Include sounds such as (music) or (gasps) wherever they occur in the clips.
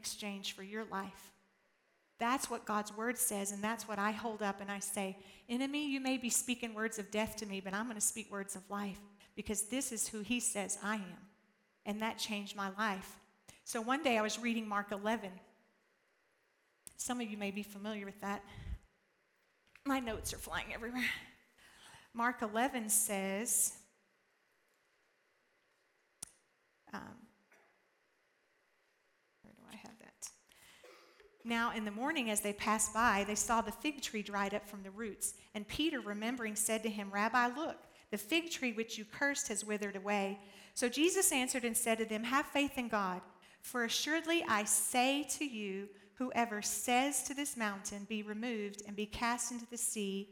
exchange for your life. That's what God's word says, and that's what I hold up and I say, Enemy, you may be speaking words of death to me, but I'm going to speak words of life because this is who He says I am. And that changed my life. So one day I was reading Mark 11. Some of you may be familiar with that. My notes are flying everywhere. Mark 11 says, um, Now, in the morning, as they passed by, they saw the fig tree dried up from the roots. And Peter, remembering, said to him, Rabbi, look, the fig tree which you cursed has withered away. So Jesus answered and said to them, Have faith in God. For assuredly I say to you, whoever says to this mountain, Be removed and be cast into the sea,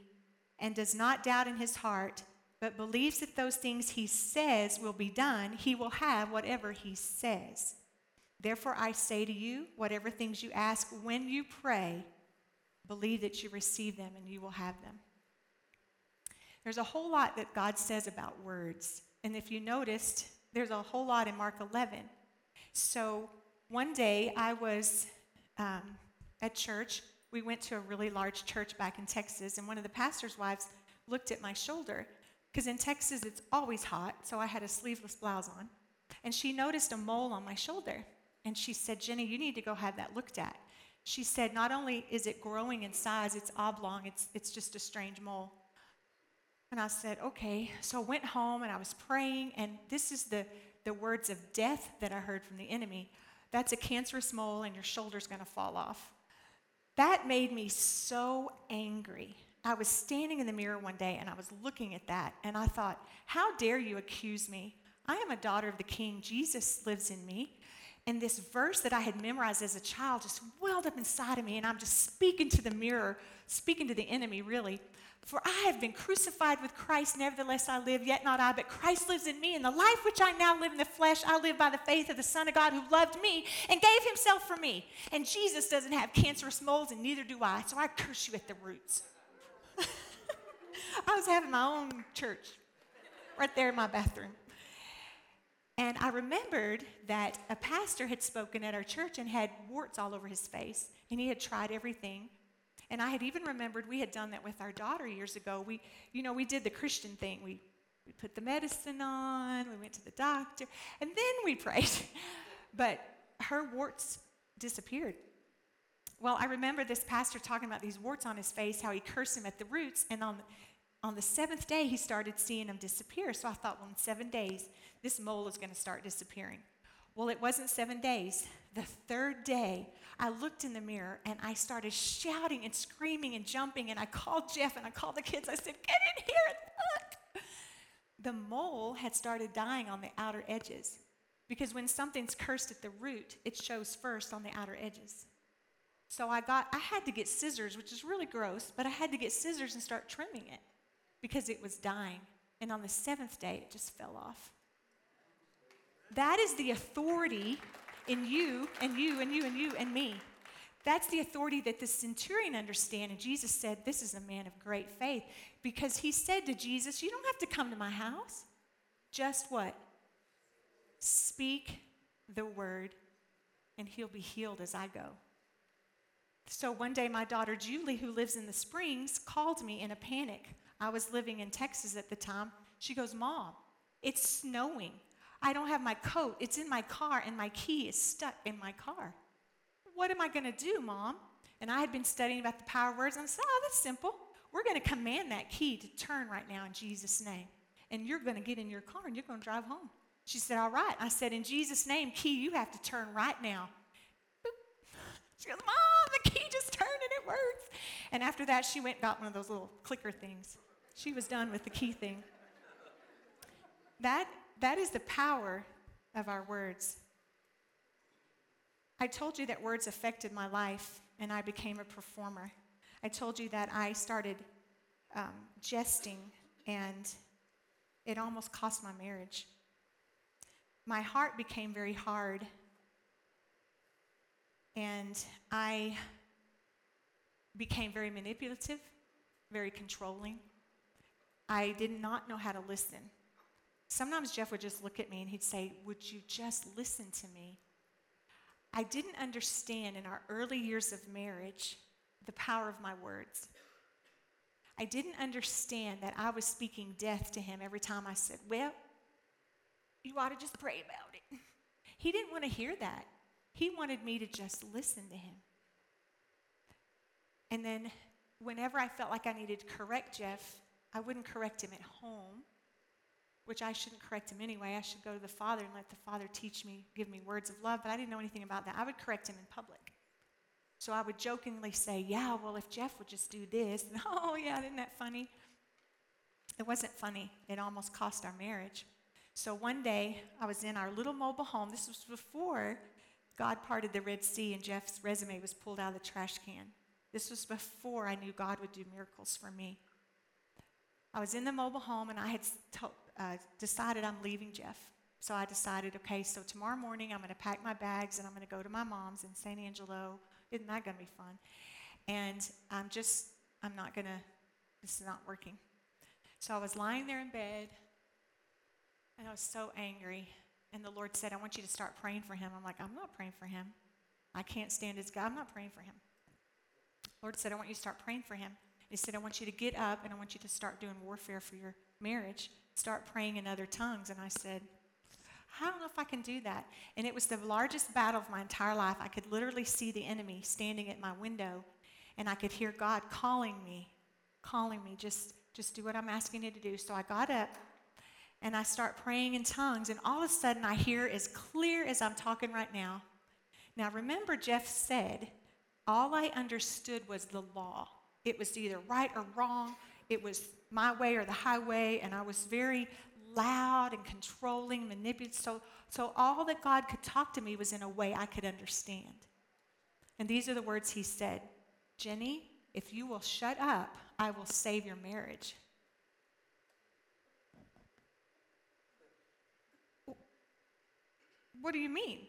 and does not doubt in his heart, but believes that those things he says will be done, he will have whatever he says. Therefore, I say to you, whatever things you ask when you pray, believe that you receive them and you will have them. There's a whole lot that God says about words. And if you noticed, there's a whole lot in Mark 11. So one day I was um, at church. We went to a really large church back in Texas, and one of the pastor's wives looked at my shoulder because in Texas it's always hot, so I had a sleeveless blouse on. And she noticed a mole on my shoulder. And she said, Jenny, you need to go have that looked at. She said, not only is it growing in size, it's oblong, it's, it's just a strange mole. And I said, okay. So I went home and I was praying, and this is the, the words of death that I heard from the enemy. That's a cancerous mole, and your shoulder's going to fall off. That made me so angry. I was standing in the mirror one day and I was looking at that, and I thought, how dare you accuse me? I am a daughter of the king. Jesus lives in me. And this verse that I had memorized as a child just welled up inside of me, and I'm just speaking to the mirror, speaking to the enemy, really. For I have been crucified with Christ, nevertheless I live, yet not I, but Christ lives in me. And the life which I now live in the flesh, I live by the faith of the Son of God who loved me and gave himself for me. And Jesus doesn't have cancerous moles, and neither do I, so I curse you at the roots. (laughs) I was having my own church right there in my bathroom. And I remembered that a pastor had spoken at our church and had warts all over his face, and he had tried everything. And I had even remembered we had done that with our daughter years ago. We, you know, we did the Christian thing. We, we put the medicine on, we went to the doctor, and then we prayed. (laughs) but her warts disappeared. Well, I remember this pastor talking about these warts on his face, how he cursed him at the roots, and on on the seventh day, he started seeing them disappear. So I thought, well, in seven days, this mole is going to start disappearing. Well, it wasn't seven days. The third day, I looked in the mirror and I started shouting and screaming and jumping. And I called Jeff and I called the kids. I said, Get in here and look. The mole had started dying on the outer edges because when something's cursed at the root, it shows first on the outer edges. So I got, I had to get scissors, which is really gross, but I had to get scissors and start trimming it because it was dying. And on the seventh day, it just fell off. That is the authority in you and you and you and you and me. That's the authority that the centurion understand. And Jesus said, This is a man of great faith. Because he said to Jesus, You don't have to come to my house. Just what? Speak the word, and he'll be healed as I go. So one day, my daughter Julie, who lives in the Springs, called me in a panic. I was living in Texas at the time. She goes, Mom, it's snowing. I don't have my coat. It's in my car, and my key is stuck in my car. What am I going to do, Mom? And I had been studying about the power words, and I said, Oh, that's simple. We're going to command that key to turn right now in Jesus' name. And you're going to get in your car and you're going to drive home. She said, All right. I said, In Jesus' name, key, you have to turn right now. She goes, Mom, the key just turned and it works. And after that, she went and got one of those little clicker things. She was done with the key thing. That, that is the power of our words. I told you that words affected my life and I became a performer. I told you that I started um, jesting and it almost cost my marriage. My heart became very hard and I became very manipulative, very controlling. I did not know how to listen. Sometimes Jeff would just look at me and he'd say, Would you just listen to me? I didn't understand in our early years of marriage the power of my words. I didn't understand that I was speaking death to him every time I said, Well, you ought to just pray about it. (laughs) He didn't want to hear that. He wanted me to just listen to him. And then, whenever I felt like I needed to correct Jeff, I wouldn't correct him at home, which I shouldn't correct him anyway. I should go to the Father and let the Father teach me, give me words of love, but I didn't know anything about that. I would correct him in public. So I would jokingly say, Yeah, well, if Jeff would just do this, and, (laughs) oh, yeah, isn't that funny? It wasn't funny. It almost cost our marriage. So one day, I was in our little mobile home. This was before God parted the Red Sea and Jeff's resume was pulled out of the trash can. This was before I knew God would do miracles for me. I was in the mobile home and I had to, uh, decided I'm leaving Jeff. So I decided, okay, so tomorrow morning I'm going to pack my bags and I'm going to go to my mom's in San Angelo. Isn't that going to be fun? And I'm just, I'm not going to, this is not working. So I was lying there in bed and I was so angry. And the Lord said, I want you to start praying for him. I'm like, I'm not praying for him. I can't stand his God. I'm not praying for him. Lord said, I want you to start praying for him. He said, I want you to get up and I want you to start doing warfare for your marriage. Start praying in other tongues. And I said, I don't know if I can do that. And it was the largest battle of my entire life. I could literally see the enemy standing at my window, and I could hear God calling me, calling me, just, just do what I'm asking you to do. So I got up and I start praying in tongues, and all of a sudden I hear as clear as I'm talking right now. Now remember, Jeff said, all I understood was the law. It was either right or wrong, it was my way or the highway, and I was very loud and controlling, manipulative. So, so all that God could talk to me was in a way I could understand. And these are the words he said Jenny, if you will shut up, I will save your marriage. What do you mean?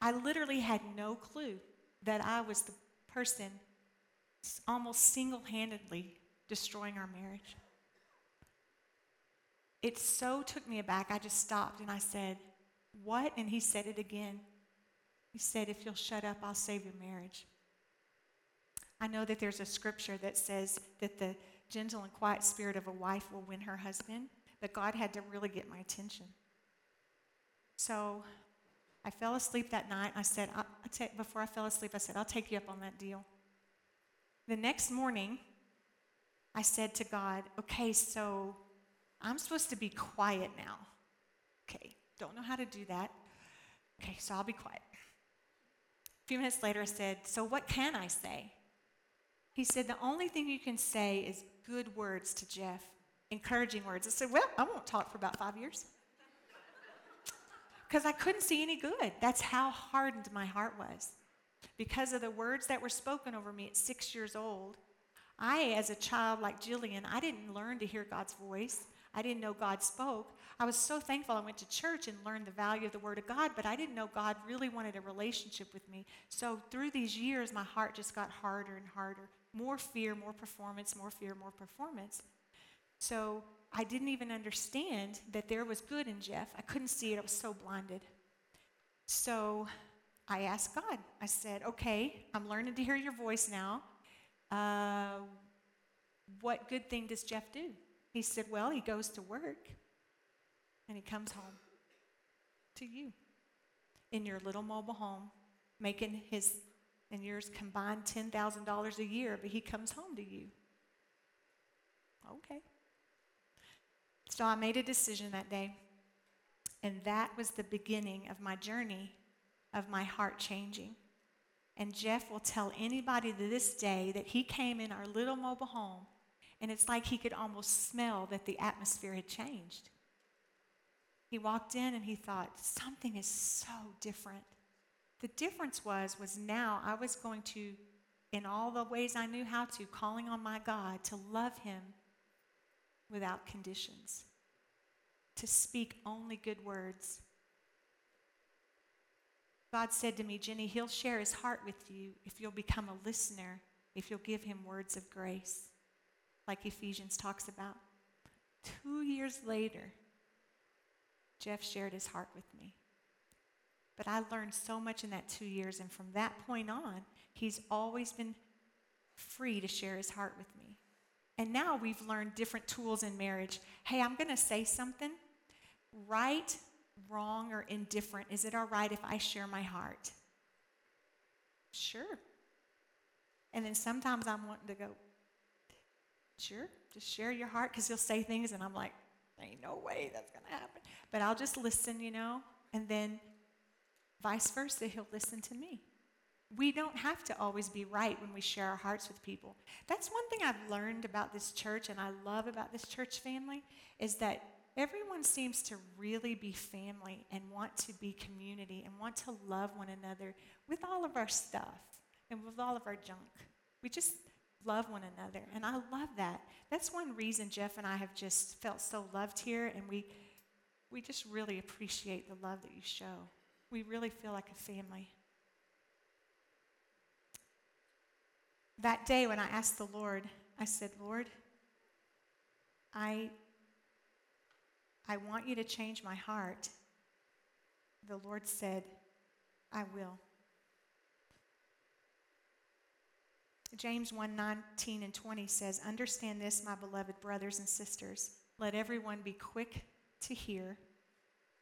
I literally had no clue that I was the person almost single handedly destroying our marriage. It so took me aback, I just stopped and I said, What? And he said it again. He said, If you'll shut up, I'll save your marriage. I know that there's a scripture that says that the gentle and quiet spirit of a wife will win her husband, but God had to really get my attention. So I fell asleep that night. I said, I, before I fell asleep, I said, I'll take you up on that deal. The next morning, I said to God, okay, so I'm supposed to be quiet now. Okay, don't know how to do that. Okay, so I'll be quiet. A few minutes later, I said, So what can I say? He said, The only thing you can say is good words to Jeff, encouraging words. I said, Well, I won't talk for about five years. (laughs) Because I couldn't see any good. That's how hardened my heart was. Because of the words that were spoken over me at six years old, I, as a child like Jillian, I didn't learn to hear God's voice. I didn't know God spoke. I was so thankful I went to church and learned the value of the Word of God, but I didn't know God really wanted a relationship with me. So through these years, my heart just got harder and harder. More fear, more performance, more fear, more performance. So I didn't even understand that there was good in Jeff. I couldn't see it, I was so blinded. So I asked God, I said, okay, I'm learning to hear your voice now. Uh, what good thing does Jeff do? He said, Well, he goes to work and he comes home to you in your little mobile home, making his and yours combined $10,000 a year, but he comes home to you. Okay. So I made a decision that day, and that was the beginning of my journey of my heart changing. And Jeff will tell anybody to this day that he came in our little mobile home and it's like he could almost smell that the atmosphere had changed. He walked in and he thought, something is so different. The difference was, was now I was going to, in all the ways I knew how to, calling on my God to love him without conditions, to speak only good words. God said to me, Jenny, he'll share his heart with you if you'll become a listener, if you'll give him words of grace like Ephesians talks about. Two years later, Jeff shared his heart with me. But I learned so much in that two years, and from that point on, he's always been free to share his heart with me. And now we've learned different tools in marriage. Hey, I'm going to say something. Right, wrong, or indifferent. Is it all right if I share my heart? Sure. And then sometimes I'm wanting to go, sure, just share your heart because he'll say things and I'm like, ain't no way that's going to happen. But I'll just listen, you know, and then vice versa, he'll listen to me. We don't have to always be right when we share our hearts with people. That's one thing I've learned about this church and I love about this church family is that everyone seems to really be family and want to be community and want to love one another with all of our stuff and with all of our junk. We just love one another. And I love that. That's one reason Jeff and I have just felt so loved here and we we just really appreciate the love that you show. We really feel like a family. That day when I asked the Lord, I said, Lord, I, I want you to change my heart. The Lord said, I will. James 1 19 and 20 says, Understand this, my beloved brothers and sisters. Let everyone be quick to hear,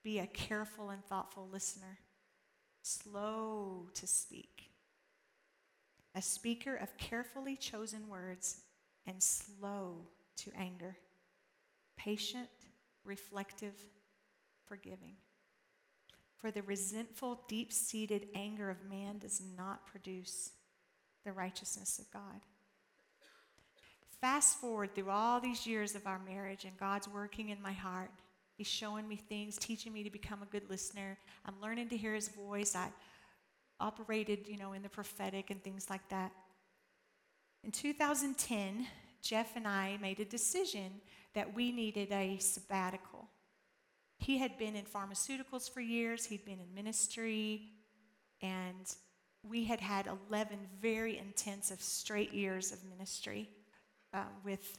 be a careful and thoughtful listener, slow to speak, a speaker of carefully chosen words, and slow to anger, patient, reflective, forgiving. For the resentful, deep seated anger of man does not produce the righteousness of God. Fast forward through all these years of our marriage, and God's working in my heart. He's showing me things, teaching me to become a good listener. I'm learning to hear His voice. I operated, you know, in the prophetic and things like that. In 2010, Jeff and I made a decision that we needed a sabbatical. He had been in pharmaceuticals for years, he'd been in ministry, and we had had 11 very intensive straight years of ministry uh, with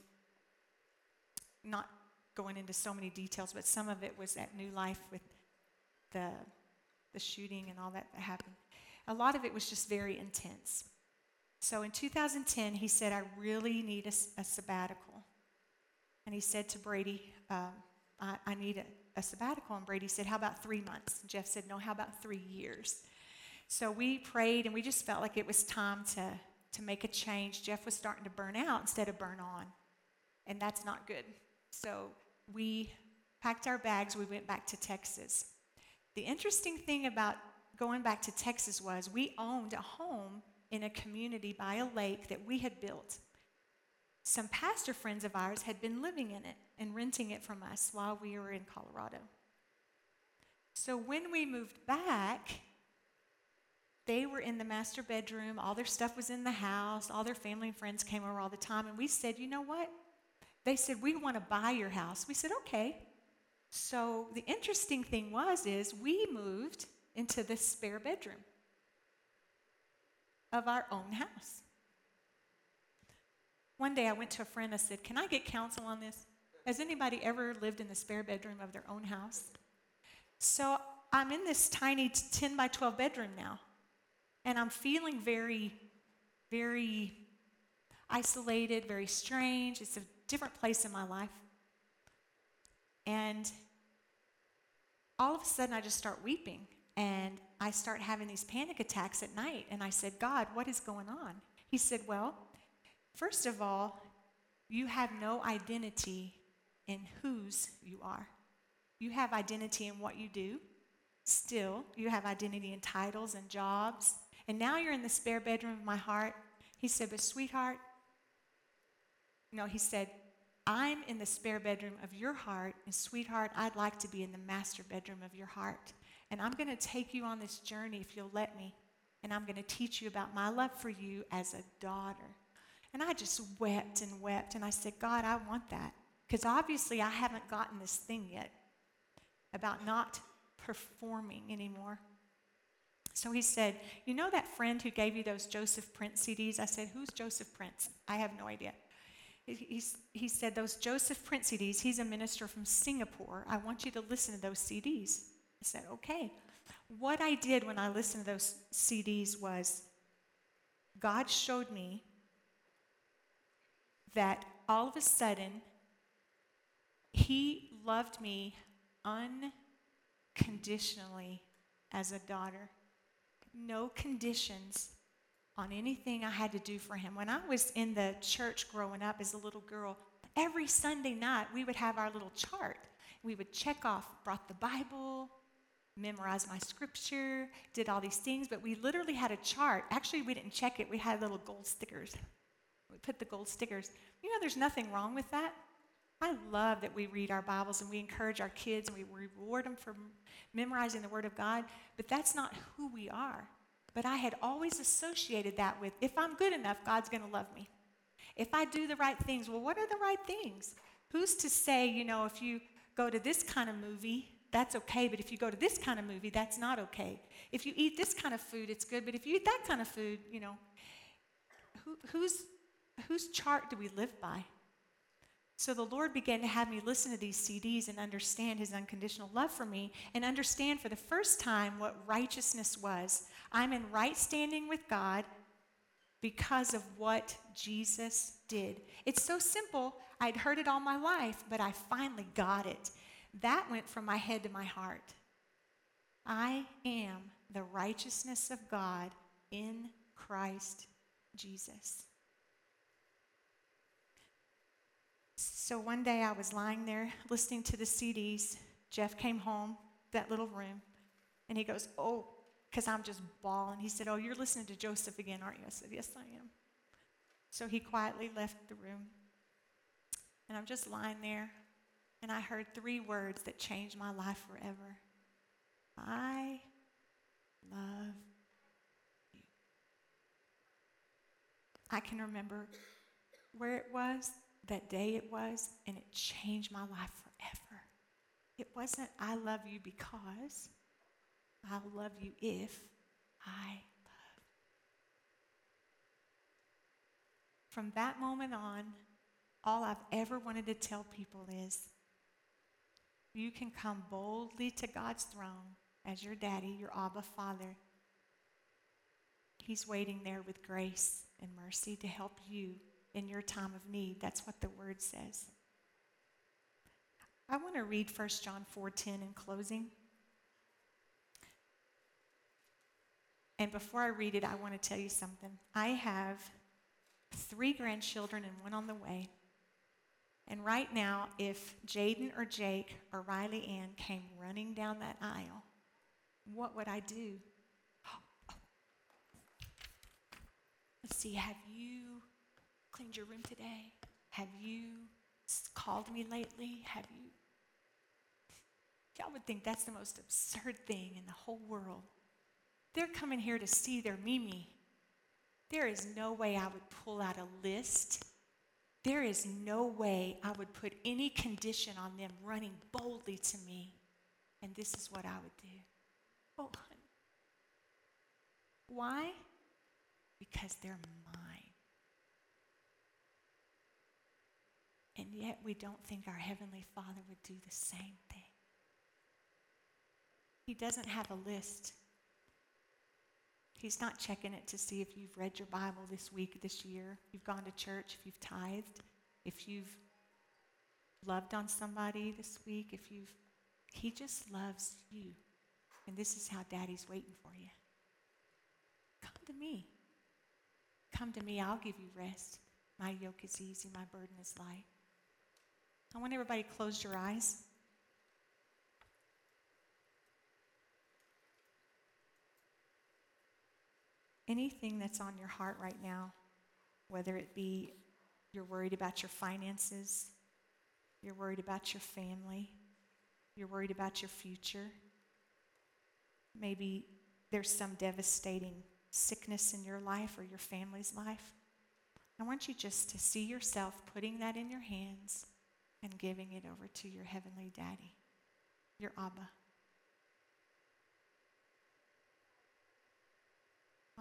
not going into so many details, but some of it was at New Life with the, the shooting and all that that happened. A lot of it was just very intense. So in 2010, he said, I really need a, a sabbatical. And he said to Brady, um, I, I, need a, a sabbatical. And Brady said, How about three months? And Jeff said, No, how about three years? So we prayed and we just felt like it was time to, to make a change. Jeff was starting to burn out instead of burn on. And that's not good. So we packed our bags, we went back to Texas. The interesting thing about going back to Texas was we owned a home in a community by a lake that we had built. Some pastor friends of ours had been living in it and renting it from us while we were in Colorado. So when we moved back, they were in the master bedroom. All their stuff was in the house. All their family and friends came over all the time. And we said, you know what? They said, we want to buy your house. We said, okay. So the interesting thing was is we moved into the spare bedroom of our own house. One day I went to a friend, I said, Can I get counsel on this? Has anybody ever lived in the spare bedroom of their own house? So I'm in this tiny 10 by 12 bedroom now. And I'm feeling very, very isolated, very strange. It's a different place in my life. And all of a sudden, I just start weeping. And I start having these panic attacks at night. And I said, God, what is going on? He said, Well, first of all, you have no identity in whose you are. You have identity in what you do. Still, you have identity in titles and jobs and now you're in the spare bedroom of my heart. He said, But sweetheart, no, he said, I'm in the spare bedroom of your heart, and sweetheart, I'd like to be in the master bedroom of your heart. And I'm going to take you on this journey if you'll let me. And I'm going to teach you about my love for you as a daughter. And I just wept and wept. And I said, God, I want that. Because obviously I haven't gotten this thing yet about not performing anymore. So he said, You know that friend who gave you those Joseph Prince CDs? I said, Who's Joseph Prince? I have no idea. He, he said, Those Joseph Prince CDs, he's a minister from Singapore. I want you to listen to those CDs. I said, Okay. what I did when I listened to those CDs was God showed me that all of a sudden He loved me unconditionally as a daughter. No conditions on anything I had to do for Him. When I was in the church growing up as a little girl, every Sunday night we would have our little chart. We would check off, brought the Bible, memorized my scripture, did all these things, but we literally had a chart. Actually, we didn't check it, we had little gold stickers. Put the gold stickers. You know, there's nothing wrong with that. I love that we read our Bibles and we encourage our kids and we reward them for memorizing the Word of God, but that's not who we are. But I had always associated that with if I'm good enough, God's going to love me. If I do the right things, well, what are the right things? Who's to say, you know, if you go to this kind of movie, that's okay, but if you go to this kind of movie, that's not okay. If you eat this kind of food, it's good, but if you eat that kind of food, you know, who, whose, whose chart do we live by? So the Lord began to have me listen to these CDs and understand His unconditional love for me and understand for the first time what righteousness was. I'm in right standing with God because of what Jesus did. It's so simple. I'd heard it all my life, but I finally got it. That went from my head to my heart. I am the righteousness of God in Christ Jesus. So one day I was lying there listening to the CDs. Jeff came home, that little room, and he goes, Oh, because I'm just bawling. He said, Oh, you're listening to Joseph again, aren't you? I said, Yes, I am. So he quietly left the room. And I'm just lying there and I heard three words that changed my life forever I love you. I can remember where it was, that day it was, and it changed my life forever. It wasn't, I love you because, I love you if I love. From that moment on, all I've ever wanted to tell people is you can come boldly to God's throne as your daddy, your Abba Father. He's waiting there with grace and mercy to help you in your time of need. That's what the word says. I want to read 1 John 4:10 in closing. And before I read it, I want to tell you something. I have three grandchildren and one on the way. And right now, if Jaden or Jake or Riley Ann came running down that aisle, what would I do? (gasps) Let's see, have you cleaned your room today? Have you called me lately? Have you? Y'all would think that's the most absurd thing in the whole world. They're coming here to see their Mimi. There is no way I would pull out a list there is no way I would put any condition on them running boldly to me. And this is what I would do. Oh, honey. Why? Because they're mine. And yet we don't think our Heavenly Father would do the same thing. He doesn't have a list. He's not checking it to see if you've read your Bible this week, this year, you've gone to church, if you've tithed, if you've loved on somebody this week, if you've. He just loves you. And this is how Daddy's waiting for you. Come to me. Come to me. I'll give you rest. My yoke is easy, my burden is light. I want everybody to close your eyes. anything that's on your heart right now, whether it be you're worried about your finances, you're worried about your family, you're worried about your future, maybe there's some devastating sickness in your life or your family's life. I want you just to see yourself putting that in your hands and giving it over to your heavenly daddy, your Abba.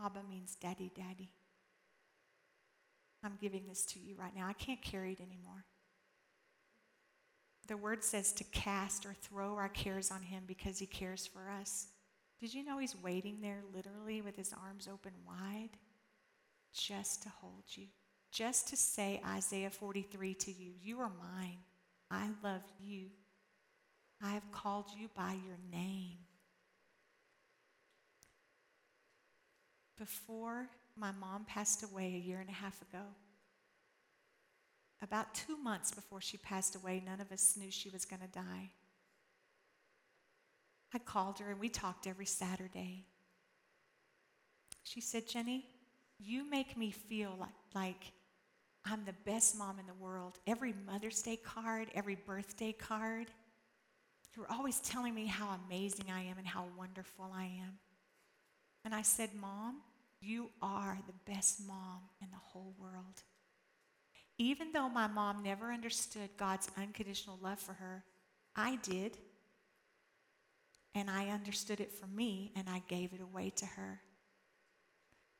Abba means daddy, daddy. I'm giving this to you right now. I can't carry it anymore. The word says to cast or throw our cares on him because he cares for us. Did you know he's waiting there literally with his arms open wide just to hold you? Just to say Isaiah 43 to you You are mine. I love you. I have called you by your name. Before my mom passed away a year and a half ago, about two months before she passed away, none of us knew she was going to die. I called her and we talked every Saturday. She said, Jenny, you make me feel like, like I'm the best mom in the world. Every Mother's Day card, every birthday card, you're always telling me how amazing I am and how wonderful I am. And I said, Mom, you are the best mom in the whole world. Even though my mom never understood God's unconditional love for her, I did. And I understood it for me, and I gave it away to her.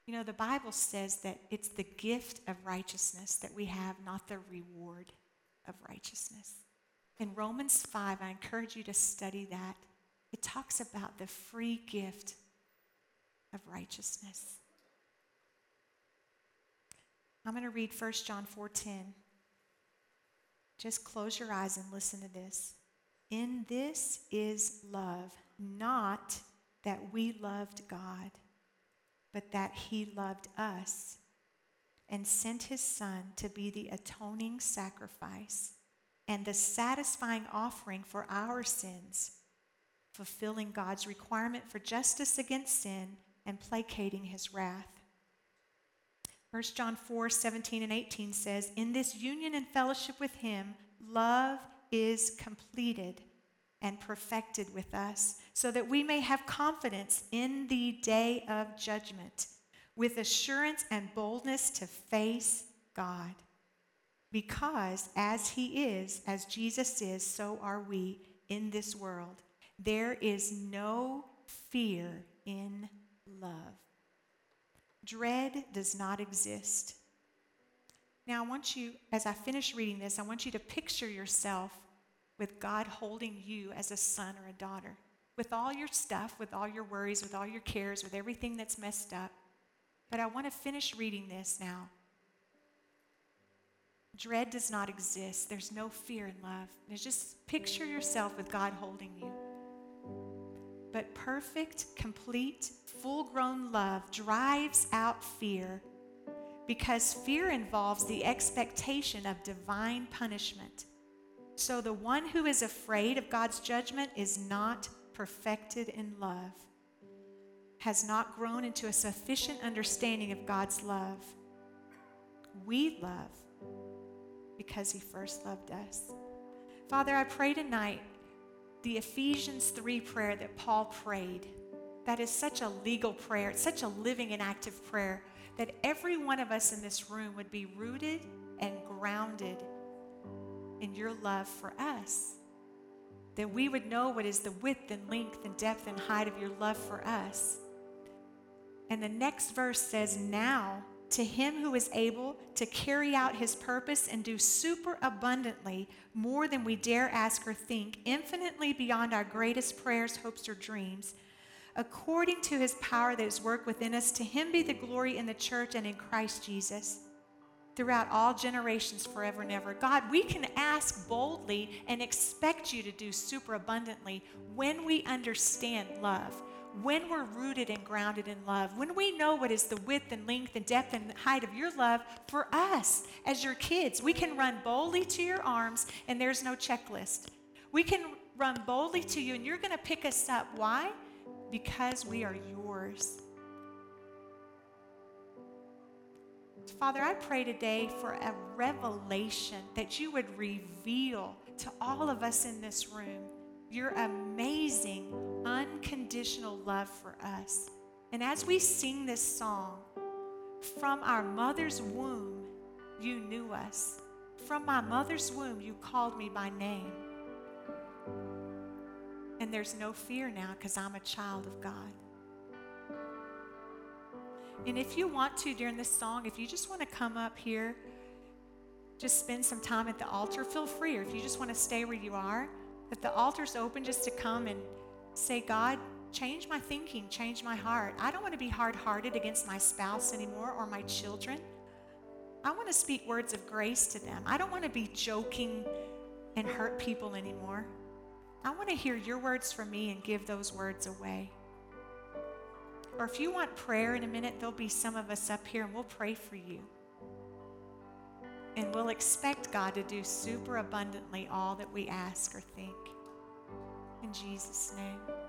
You know, the Bible says that it's the gift of righteousness that we have, not the reward of righteousness. In Romans 5, I encourage you to study that. It talks about the free gift of righteousness. I'm going to read 1 John 4:10. Just close your eyes and listen to this. In this is love, not that we loved God, but that he loved us and sent his son to be the atoning sacrifice and the satisfying offering for our sins, fulfilling God's requirement for justice against sin and placating his wrath. 1 John 4 17 and 18 says, In this union and fellowship with him, love is completed and perfected with us, so that we may have confidence in the day of judgment, with assurance and boldness to face God. Because as He is, as Jesus is, so are we in this world. There is no fear in love. Dread does not exist. Now, I want you, as I finish reading this, I want you to picture yourself with God holding you as a son or a daughter, with all your stuff, with all your worries, with all your cares, with everything that's messed up. But I want to finish reading this now. Dread does not exist. There's no fear in love. Just picture yourself with God holding you. But perfect, complete, full grown love drives out fear because fear involves the expectation of divine punishment. So the one who is afraid of God's judgment is not perfected in love, has not grown into a sufficient understanding of God's love. We love because he first loved us. Father, I pray tonight the Ephesians 3 prayer that Paul prayed. That is such a legal prayer, it's such a living and active prayer that every one of us in this room would be rooted and grounded in your love for us. That we would know what is the width and length and depth and height of your love for us. And the next verse says, Now to him who is able to carry out his purpose and do super abundantly more than we dare ask or think, infinitely beyond our greatest prayers, hopes, or dreams, according to his power that is worked within us, to him be the glory in the church and in Christ Jesus throughout all generations, forever and ever. God, we can ask boldly and expect you to do super abundantly when we understand love, when we're rooted and grounded in love, when we know what is the width and length and depth and height of your love for us as your kids. We can run boldly to your arms and there's no checklist. We can run boldly to you and you're going to pick us up. Why? Because we are yours. Father, I pray today for a revelation that you would reveal to all of us in this room your amazing, unconditional love for us. And as we sing this song, from our mother's womb, you knew us. From my mother's womb, you called me by name. And there's no fear now because I'm a child of God. And if you want to during this song, if you just want to come up here, just spend some time at the altar, feel free. Or if you just want to stay where you are, that the altar's open just to come and say, God, Change my thinking, change my heart. I don't want to be hard hearted against my spouse anymore or my children. I want to speak words of grace to them. I don't want to be joking and hurt people anymore. I want to hear your words from me and give those words away. Or if you want prayer in a minute, there'll be some of us up here and we'll pray for you. And we'll expect God to do super abundantly all that we ask or think. In Jesus' name.